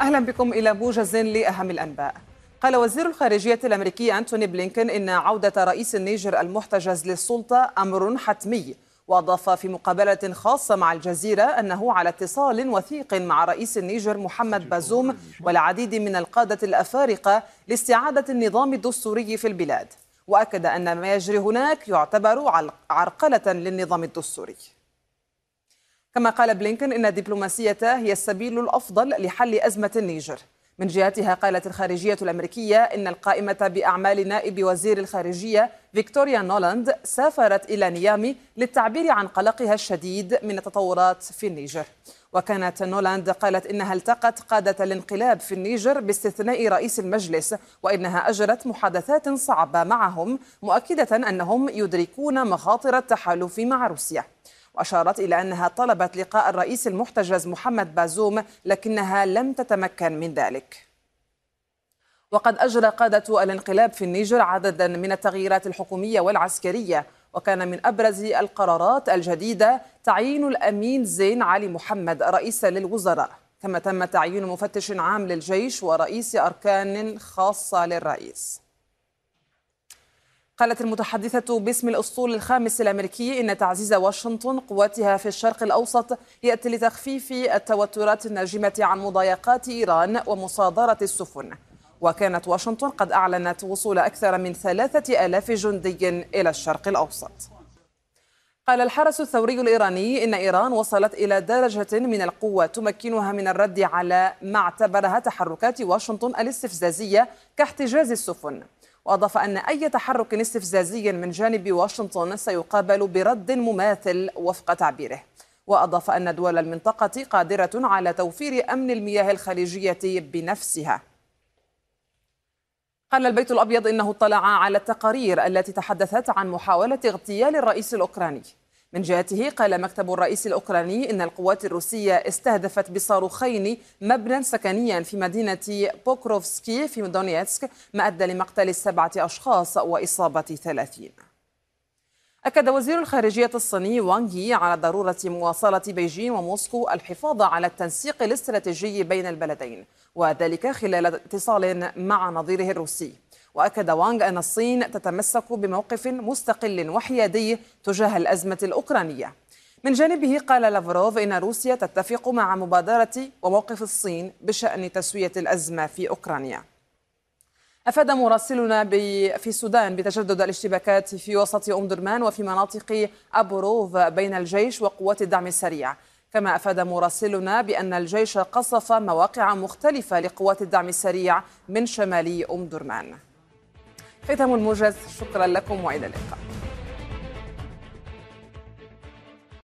أهلا بكم إلى موجز لأهم الأنباء. قال وزير الخارجية الأمريكي أنتوني بلينكن إن عودة رئيس النيجر المحتجز للسلطة أمر حتمي وأضاف في مقابلة خاصة مع الجزيرة أنه على اتصال وثيق مع رئيس النيجر محمد بازوم والعديد من القادة الأفارقة لاستعادة النظام الدستوري في البلاد. وأكد أن ما يجري هناك يعتبر عرقلة للنظام الدستوري. كما قال بلينكن إن الدبلوماسية هي السبيل الأفضل لحل أزمة النيجر. من جهتها قالت الخارجية الأمريكية إن القائمة بأعمال نائب وزير الخارجية فيكتوريا نولاند سافرت إلى نيامي للتعبير عن قلقها الشديد من التطورات في النيجر. وكانت نولاند قالت إنها التقت قادة الانقلاب في النيجر باستثناء رئيس المجلس وإنها أجرت محادثات صعبة معهم مؤكدة أنهم يدركون مخاطر التحالف مع روسيا. وأشارت إلى أنها طلبت لقاء الرئيس المحتجز محمد بازوم لكنها لم تتمكن من ذلك. وقد أجرى قادة الانقلاب في النيجر عددا من التغييرات الحكومية والعسكرية وكان من أبرز القرارات الجديدة تعيين الأمين زين علي محمد رئيسا للوزراء. كما تم تعيين مفتش عام للجيش ورئيس أركان خاصة للرئيس. قالت المتحدثة باسم الأسطول الخامس الأمريكي إن تعزيز واشنطن قواتها في الشرق الأوسط يأتي لتخفيف التوترات الناجمة عن مضايقات إيران ومصادرة السفن. وكانت واشنطن قد أعلنت وصول أكثر من ثلاثة ألاف جندي إلى الشرق الأوسط. قال الحرس الثوري الإيراني إن إيران وصلت إلى درجة من القوة تمكنها من الرد على ما اعتبرها تحركات واشنطن الاستفزازية كاحتجاز السفن. وأضاف أن أي تحرك استفزازي من جانب واشنطن سيقابل برد مماثل وفق تعبيره. وأضاف أن دول المنطقة قادرة على توفير أمن المياه الخليجية بنفسها. قال البيت الأبيض إنه اطلع على التقارير التي تحدثت عن محاولة اغتيال الرئيس الأوكراني. من جهته قال مكتب الرئيس الأوكراني إن القوات الروسية استهدفت بصاروخين مبنى سكنيا في مدينة بوكروفسكي في دونيتسك ما أدى لمقتل سبعة أشخاص وإصابة ثلاثين. أكد وزير الخارجية الصيني وانغ يي على ضرورة مواصلة بيجين وموسكو الحفاظ على التنسيق الاستراتيجي بين البلدين وذلك خلال اتصال مع نظيره الروسي. وأكد وانغ أن الصين تتمسك بموقف مستقل وحيادي تجاه الأزمة الأوكرانية. من جانبه قال لافروف إن روسيا تتفق مع مبادرة وموقف الصين بشأن تسوية الأزمة في أوكرانيا. أفاد مراسلنا في السودان بتجدد الاشتباكات في وسط أم درمان وفي مناطق أبروف بين الجيش وقوات الدعم السريع. كما أفاد مراسلنا بأن الجيش قصف مواقع مختلفة لقوات الدعم السريع من شمال أم درمان. ختام الموجز شكرا لكم وإلى اللقاء.